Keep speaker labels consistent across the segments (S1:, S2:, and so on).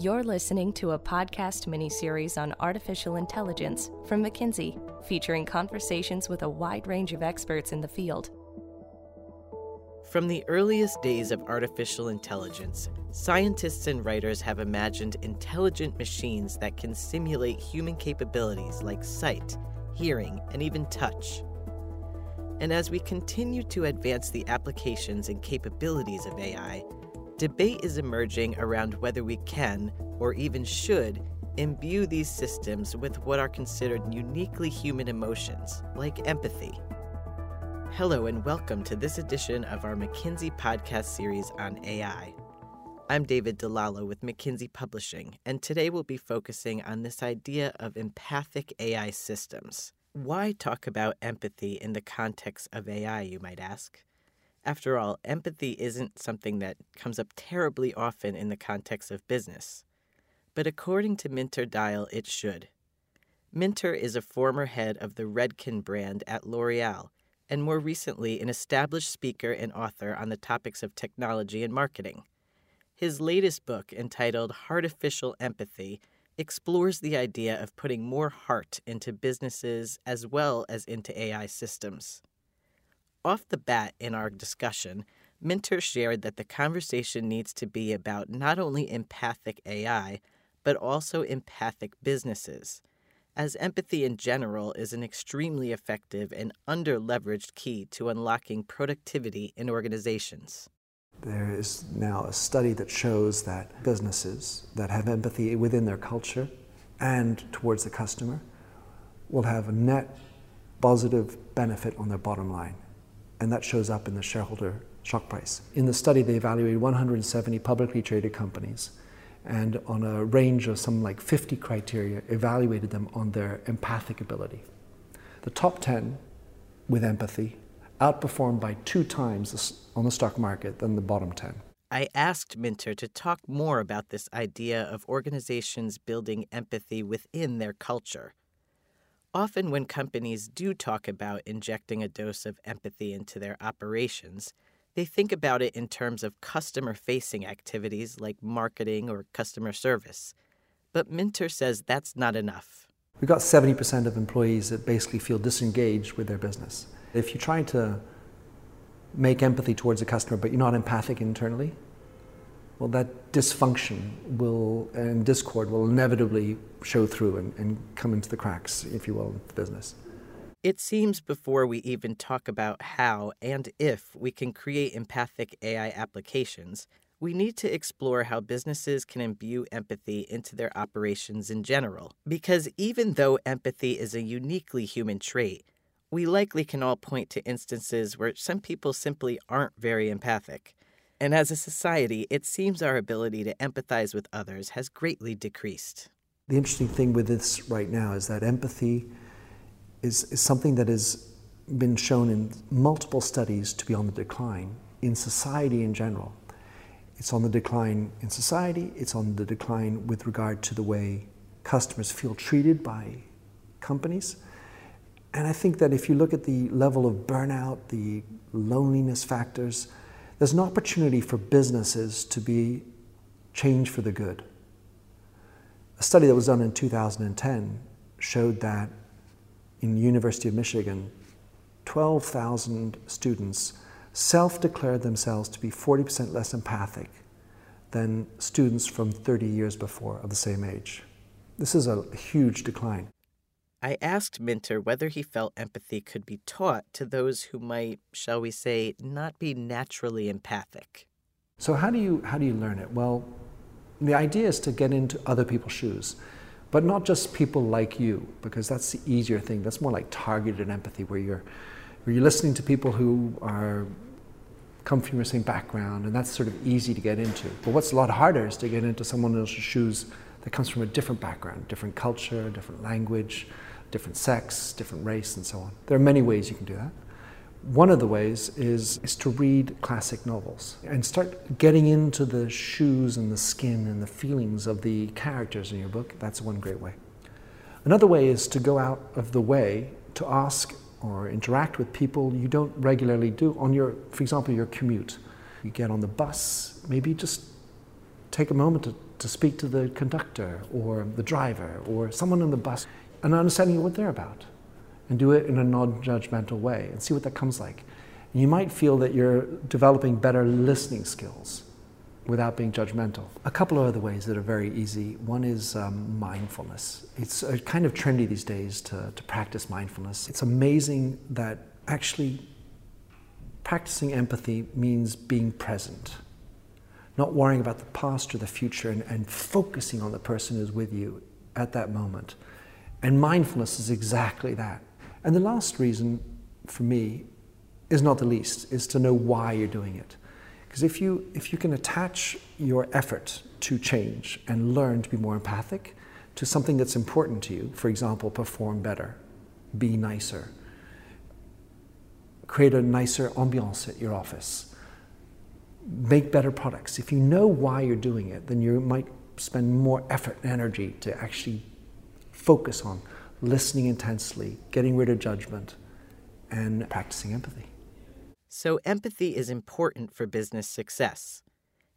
S1: You're listening to a podcast miniseries on artificial intelligence from McKinsey, featuring conversations with a wide range of experts in the field.
S2: From the earliest days of artificial intelligence, scientists and writers have imagined intelligent machines that can simulate human capabilities like sight, hearing, and even touch. And as we continue to advance the applications and capabilities of AI, debate is emerging around whether we can, or even should, imbue these systems with what are considered uniquely human emotions, like empathy. Hello, and welcome to this edition of our McKinsey podcast series on AI. I'm David DeLallo with McKinsey Publishing, and today we'll be focusing on this idea of empathic AI systems. Why talk about empathy in the context of AI, you might ask? After all, empathy isn't something that comes up terribly often in the context of business. But according to Minter Dial, it should. Minter is a former head of the Redken brand at L'Oreal, and more recently, an established speaker and author on the topics of technology and marketing. His latest book, entitled Heartificial Empathy, explores the idea of putting more heart into businesses as well as into AI systems. Off the bat in our discussion, Minter shared that the conversation needs to be about not only empathic AI, but also empathic businesses, as empathy in general is an extremely effective and under-leveraged key to unlocking productivity in organizations.
S3: There is now a study that shows that businesses that have empathy within their culture and towards the customer will have a net positive benefit on their bottom line and that shows up in the shareholder stock price. In the study, they evaluated 170 publicly traded companies and on a range of some like 50 criteria, evaluated them on their empathic ability. The top 10 with empathy outperformed by two times on the stock market than the bottom 10.
S2: I asked Minter to talk more about this idea of organizations building empathy within their culture. Often, when companies do talk about injecting a dose of empathy into their operations, they think about it in terms of customer facing activities like marketing or customer service. But Minter says that's not enough.
S3: We've got 70% of employees that basically feel disengaged with their business. If you're trying to make empathy towards a customer, but you're not empathic internally, well, that dysfunction will and discord will inevitably show through and, and come into the cracks, if you will, in the business.
S2: It seems before we even talk about how and if we can create empathic AI applications, we need to explore how businesses can imbue empathy into their operations in general. Because even though empathy is a uniquely human trait, we likely can all point to instances where some people simply aren't very empathic. And as a society, it seems our ability to empathize with others has greatly decreased.
S3: The interesting thing with this right now is that empathy is, is something that has been shown in multiple studies to be on the decline in society in general. It's on the decline in society, it's on the decline with regard to the way customers feel treated by companies. And I think that if you look at the level of burnout, the loneliness factors, there's an opportunity for businesses to be changed for the good. A study that was done in 2010 showed that in University of Michigan, 12,000 students self-declared themselves to be 40% less empathic than students from 30 years before of the same age. This is a huge decline.
S2: I asked Minter whether he felt empathy could be taught to those who might, shall we say, not be naturally empathic.
S3: So how do you how do you learn it? Well, the idea is to get into other people's shoes, but not just people like you, because that's the easier thing. That's more like targeted empathy, where you're where you're listening to people who are come from your same background, and that's sort of easy to get into. But what's a lot harder is to get into someone else's shoes that comes from a different background, different culture, different language, different sex, different race, and so on. There are many ways you can do that. One of the ways is, is to read classic novels and start getting into the shoes and the skin and the feelings of the characters in your book. That's one great way. Another way is to go out of the way to ask or interact with people you don't regularly do on your, for example, your commute. You get on the bus, maybe just take a moment to to speak to the conductor or the driver or someone on the bus and understanding what they're about and do it in a non judgmental way and see what that comes like. You might feel that you're developing better listening skills without being judgmental. A couple of other ways that are very easy. One is um, mindfulness. It's uh, kind of trendy these days to, to practice mindfulness. It's amazing that actually practicing empathy means being present, not worrying about the past or the future, and, and focusing on the person who's with you at that moment. And mindfulness is exactly that. And the last reason for me is not the least, is to know why you're doing it. Because if you, if you can attach your effort to change and learn to be more empathic to something that's important to you, for example, perform better, be nicer, create a nicer ambiance at your office, make better products. If you know why you're doing it, then you might spend more effort and energy to actually focus on listening intensely, getting rid of judgment, and practicing empathy.
S2: So, empathy is important for business success,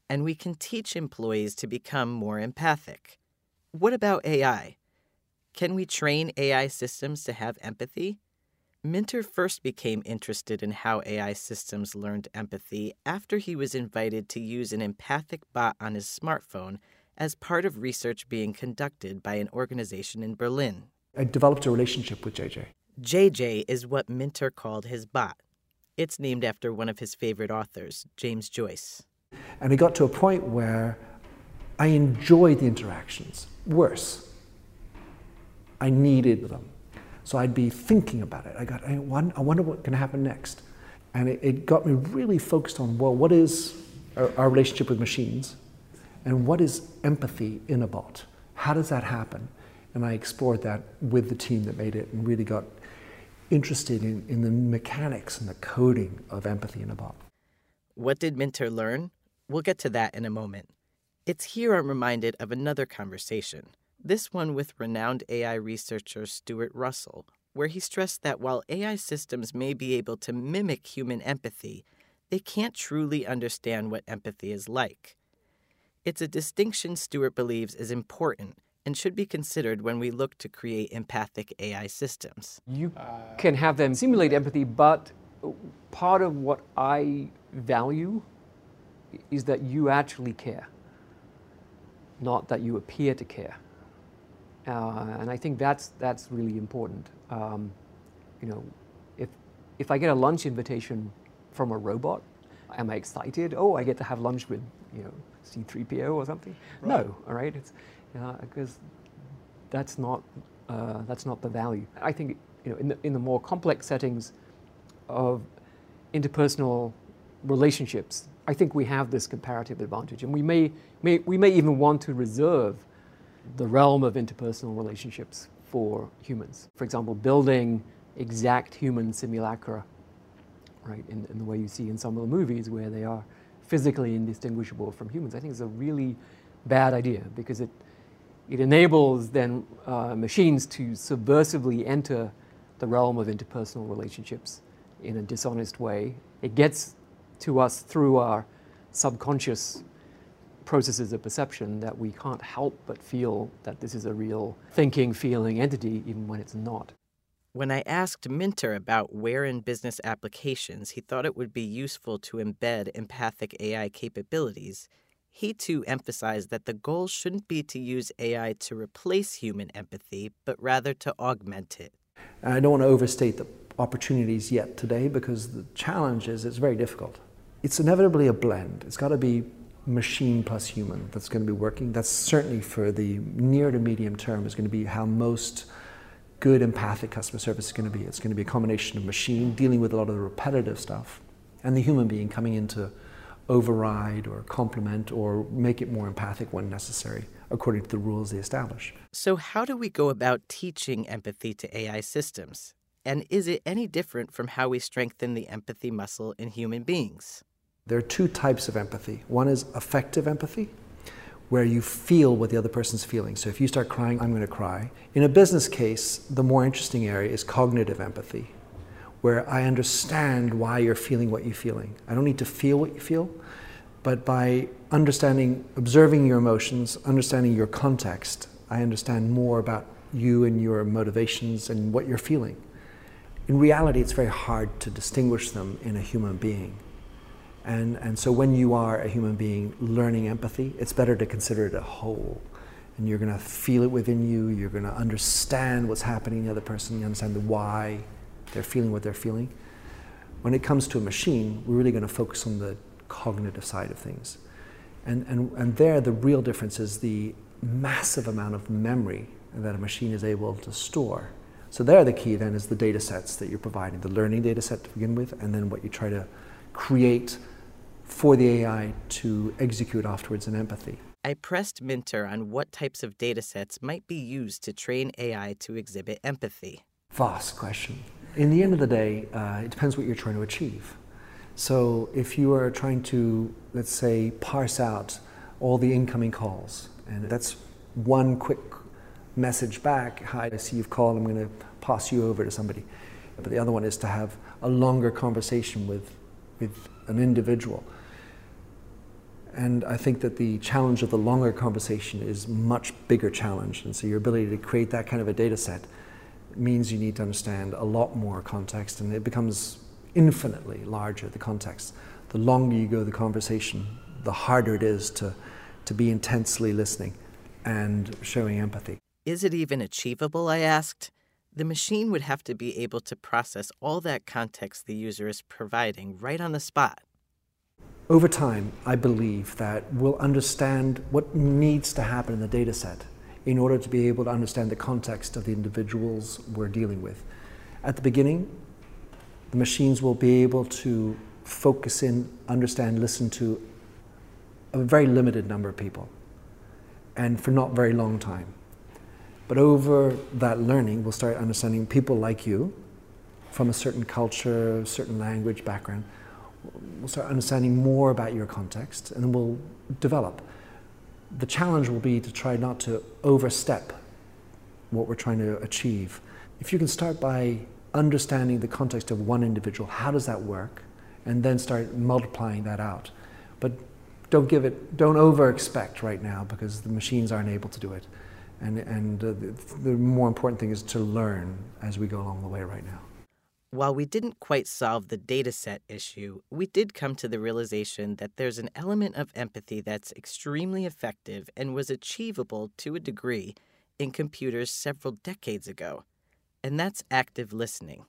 S2: and we can teach employees to become more empathic. What about AI? Can we train AI systems to have empathy? Minter first became interested in how AI systems learned empathy after he was invited to use an empathic bot on his smartphone as part of research being conducted by an organization in Berlin.
S3: I developed a relationship with JJ.
S2: JJ is what Minter called his bot. It's named after one of his favorite authors, James Joyce.
S3: And it got to a point where I enjoyed the interactions. Worse, I needed them. So I'd be thinking about it. I got, I wonder going to happen next. And it, it, got me really focused on, well, what is our, our relationship with machines? And what is empathy in a bot? How does that happen? And I explored that with the team that made it and really got interested in, in the mechanics and the coding of empathy in a bot.
S2: What did Minter learn? We'll get to that in a moment. It's here I'm reminded of another conversation, this one with renowned AI researcher Stuart Russell, where he stressed that while AI systems may be able to mimic human empathy, they can't truly understand what empathy is like. It's a distinction Stuart believes is important and should be considered when we look to create empathic AI systems.
S4: You can have them simulate empathy, but part of what I value is that you actually care, not that you appear to care. Uh, and I think that's, that's really important. Um, you know, if, if I get a lunch invitation from a robot, am I excited? Oh, I get to have lunch with, you know, C3PO or something? Right. No, all right? It's, because that's not uh, that's not the value. I think you know in the in the more complex settings of interpersonal relationships, I think we have this comparative advantage, and we may, may we may even want to reserve the realm of interpersonal relationships for humans. For example, building exact human simulacra, right, in, in the way you see in some of the movies where they are physically indistinguishable from humans. I think is a really bad idea because it it enables then uh, machines to subversively enter the realm of interpersonal relationships in a dishonest way. It gets to us through our subconscious processes of perception that we can't help but feel that this is a real thinking, feeling entity, even when it's not.
S2: When I asked Minter about where in business applications he thought it would be useful to embed empathic AI capabilities, he too emphasized that the goal shouldn't be to use AI to replace human empathy, but rather to augment it.
S3: I don't want to overstate the opportunities yet today because the challenge is it's very difficult. It's inevitably a blend. It's got to be machine plus human that's going to be working. That's certainly for the near to medium term is going to be how most good empathic customer service is going to be. It's going to be a combination of machine dealing with a lot of the repetitive stuff and the human being coming in to override or complement or make it more empathic when necessary, according to the rules they establish.
S2: So, how do we go about teaching empathy to AI systems? And is it any different from how we strengthen the empathy muscle in human beings?
S3: There are two types of empathy. One is affective empathy, where you feel what the other person's feeling. So if you start crying, I'm going to cry. In a business case, the more interesting area is cognitive empathy, where I understand why you're feeling what you're feeling. I don't need to feel what you feel, But by understanding, observing your emotions, understanding your context, I understand more about you and your motivations and what you're feeling. In reality, it's very hard to distinguish them in a human being. And, and so when you are a human being learning empathy, it's better to consider it a whole. And you're going to feel it within you, you're going to understand what's happening in the other person, you understand the why they're feeling what they're feeling. When it comes to a machine, we're really going to focus on the cognitive side of things. And, and, and there, the real difference is the massive amount of memory that a machine is able to store. So there, the key then is the data sets that you're providing, the learning data set to begin with, and then what you try to create for the AI to execute afterwards in empathy.
S2: I pressed Minter on what types of data sets might be used to train AI to exhibit empathy.
S3: Vast question. In the end of the day, uh, it depends what you're trying to achieve. So if you are trying to, let's say, parse out all the incoming calls, and that's one quick message back, hi, I see you've called, I'm going to pass you over to somebody. But the other one is to have a longer conversation with, with an individual. And I think that the challenge of the longer conversation is much bigger challenge. And so your ability to create that kind of a data set means you need to understand a lot more context and it becomes infinitely larger, the context. The longer you go the conversation, the harder it is to, to be intensely listening and showing empathy.
S2: Is it even achievable? I asked. The machine would have to be able to process all that context the user is providing right on the spot.
S3: Over time, I believe that we'll understand what needs to happen in the data set in order to be able to understand the context of the individuals we're dealing with. At the beginning, the machines will be able to focus in, understand, listen to a very limited number of people and for not very long time. But over that learning, we'll start understanding people like you from a certain culture, certain language background. We'll start understanding more about your context and then we'll develop. The challenge will be to try not to overstep what we're trying to achieve. If you can start by understanding the context of one individual, how does that work? And then start multiplying that out. But don't give it, don't over expect right now because the machines aren't able to do it. And, and uh, the, the more important thing is to learn as we go along the way right now.
S2: While we didn't quite solve the dataset issue, we did come to the realization that there's an element of empathy that's extremely effective and was achievable to a degree in computers several decades ago, and that's active listening.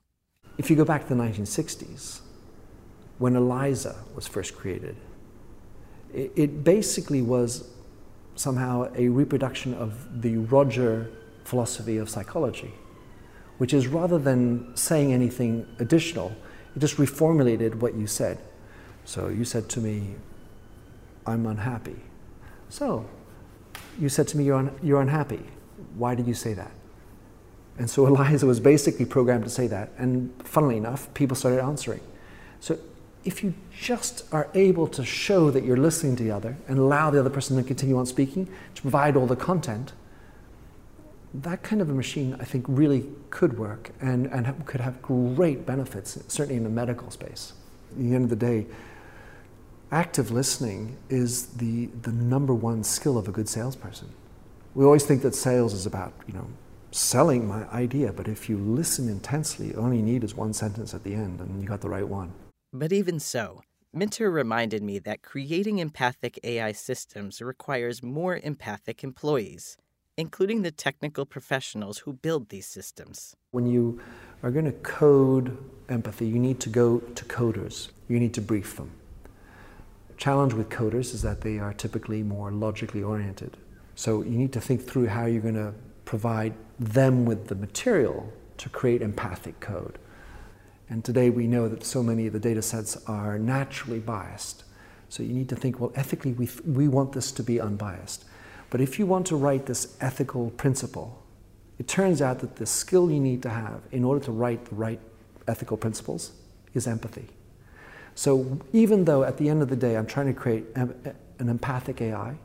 S3: If you go back to the 1960s, when ELIZA was first created, it, it basically was somehow a reproduction of the Roger philosophy of psychology, which is rather than saying anything additional, it just reformulated what you said. So you said to me, I'm unhappy. So you said to me, you're, un- you're unhappy. Why did you say that? And so ELIZA was basically programmed to say that. And funnily enough, people started answering. So if you just are able to show that you're listening to the other and allow the other person to continue on speaking, to provide all the content, that kind of a machine, I think, really could work and, and could have great benefits, certainly in the medical space. At the end of the day, active listening is the, the number one skill of a good salesperson. We always think that sales is about, you know, selling my idea, but if you listen intensely, all you need is one sentence at the end and you got the right one.
S2: But even so, Minter reminded me that creating empathic AI systems requires more empathic employees, including the technical professionals who build these systems.
S3: When you are going to code empathy, you need to go to coders, you need to brief them. The challenge with coders is that they are typically more logically oriented. So you need to think through how you're going to provide them with the material to create empathic code. And today we know that so many of the data sets are naturally biased. So you need to think, well, ethically, we, we want this to be unbiased. But if you want to write this ethical principle, it turns out that the skill you need to have in order to write the right ethical principles is empathy. So even though at the end of the day I'm trying to create an empathic AI,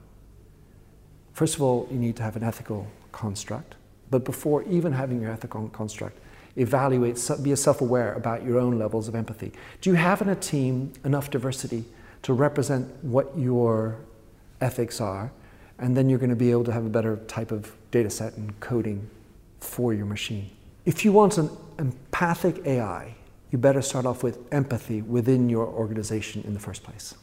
S3: first of all, you need to have an ethical construct. But before even having your ethical construct, evaluate, be self aware about your own levels of empathy. Do you have in a team enough diversity to represent what your ethics are, and then you're going to be able to have a better type of data set and coding for your machine. If you want an empathic AI, you better start off with empathy within your organization in the first place.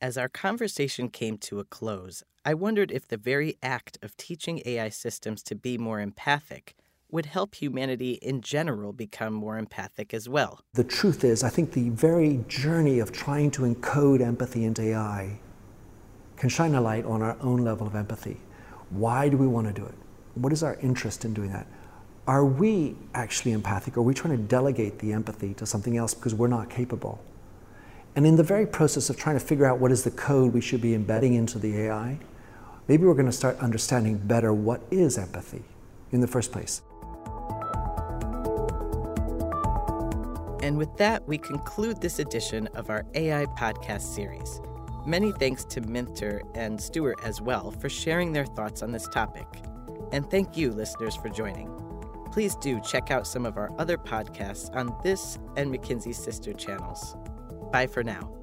S2: As our conversation came to a close, I wondered if the very act of teaching AI systems to be more empathic would help humanity in general become more empathic as well.
S3: The truth is, I think the very journey of trying to encode empathy into AI can shine a light on our own level of empathy. Why do we want to do it? What is our interest in doing that? Are we actually empathic? Or are we trying to delegate the empathy to something else because we're not capable? And in the very process of trying to figure out what is the code we should be embedding into the AI, maybe we're going to start understanding better what is empathy in the first place.
S2: And with that, we conclude this edition of our AI podcast series. Many thanks to Minter and Stuart as well for sharing their thoughts on this topic. And thank you, listeners, for joining. Please do check out some of our other podcasts on this and McKinsey's sister channels. Bye for now.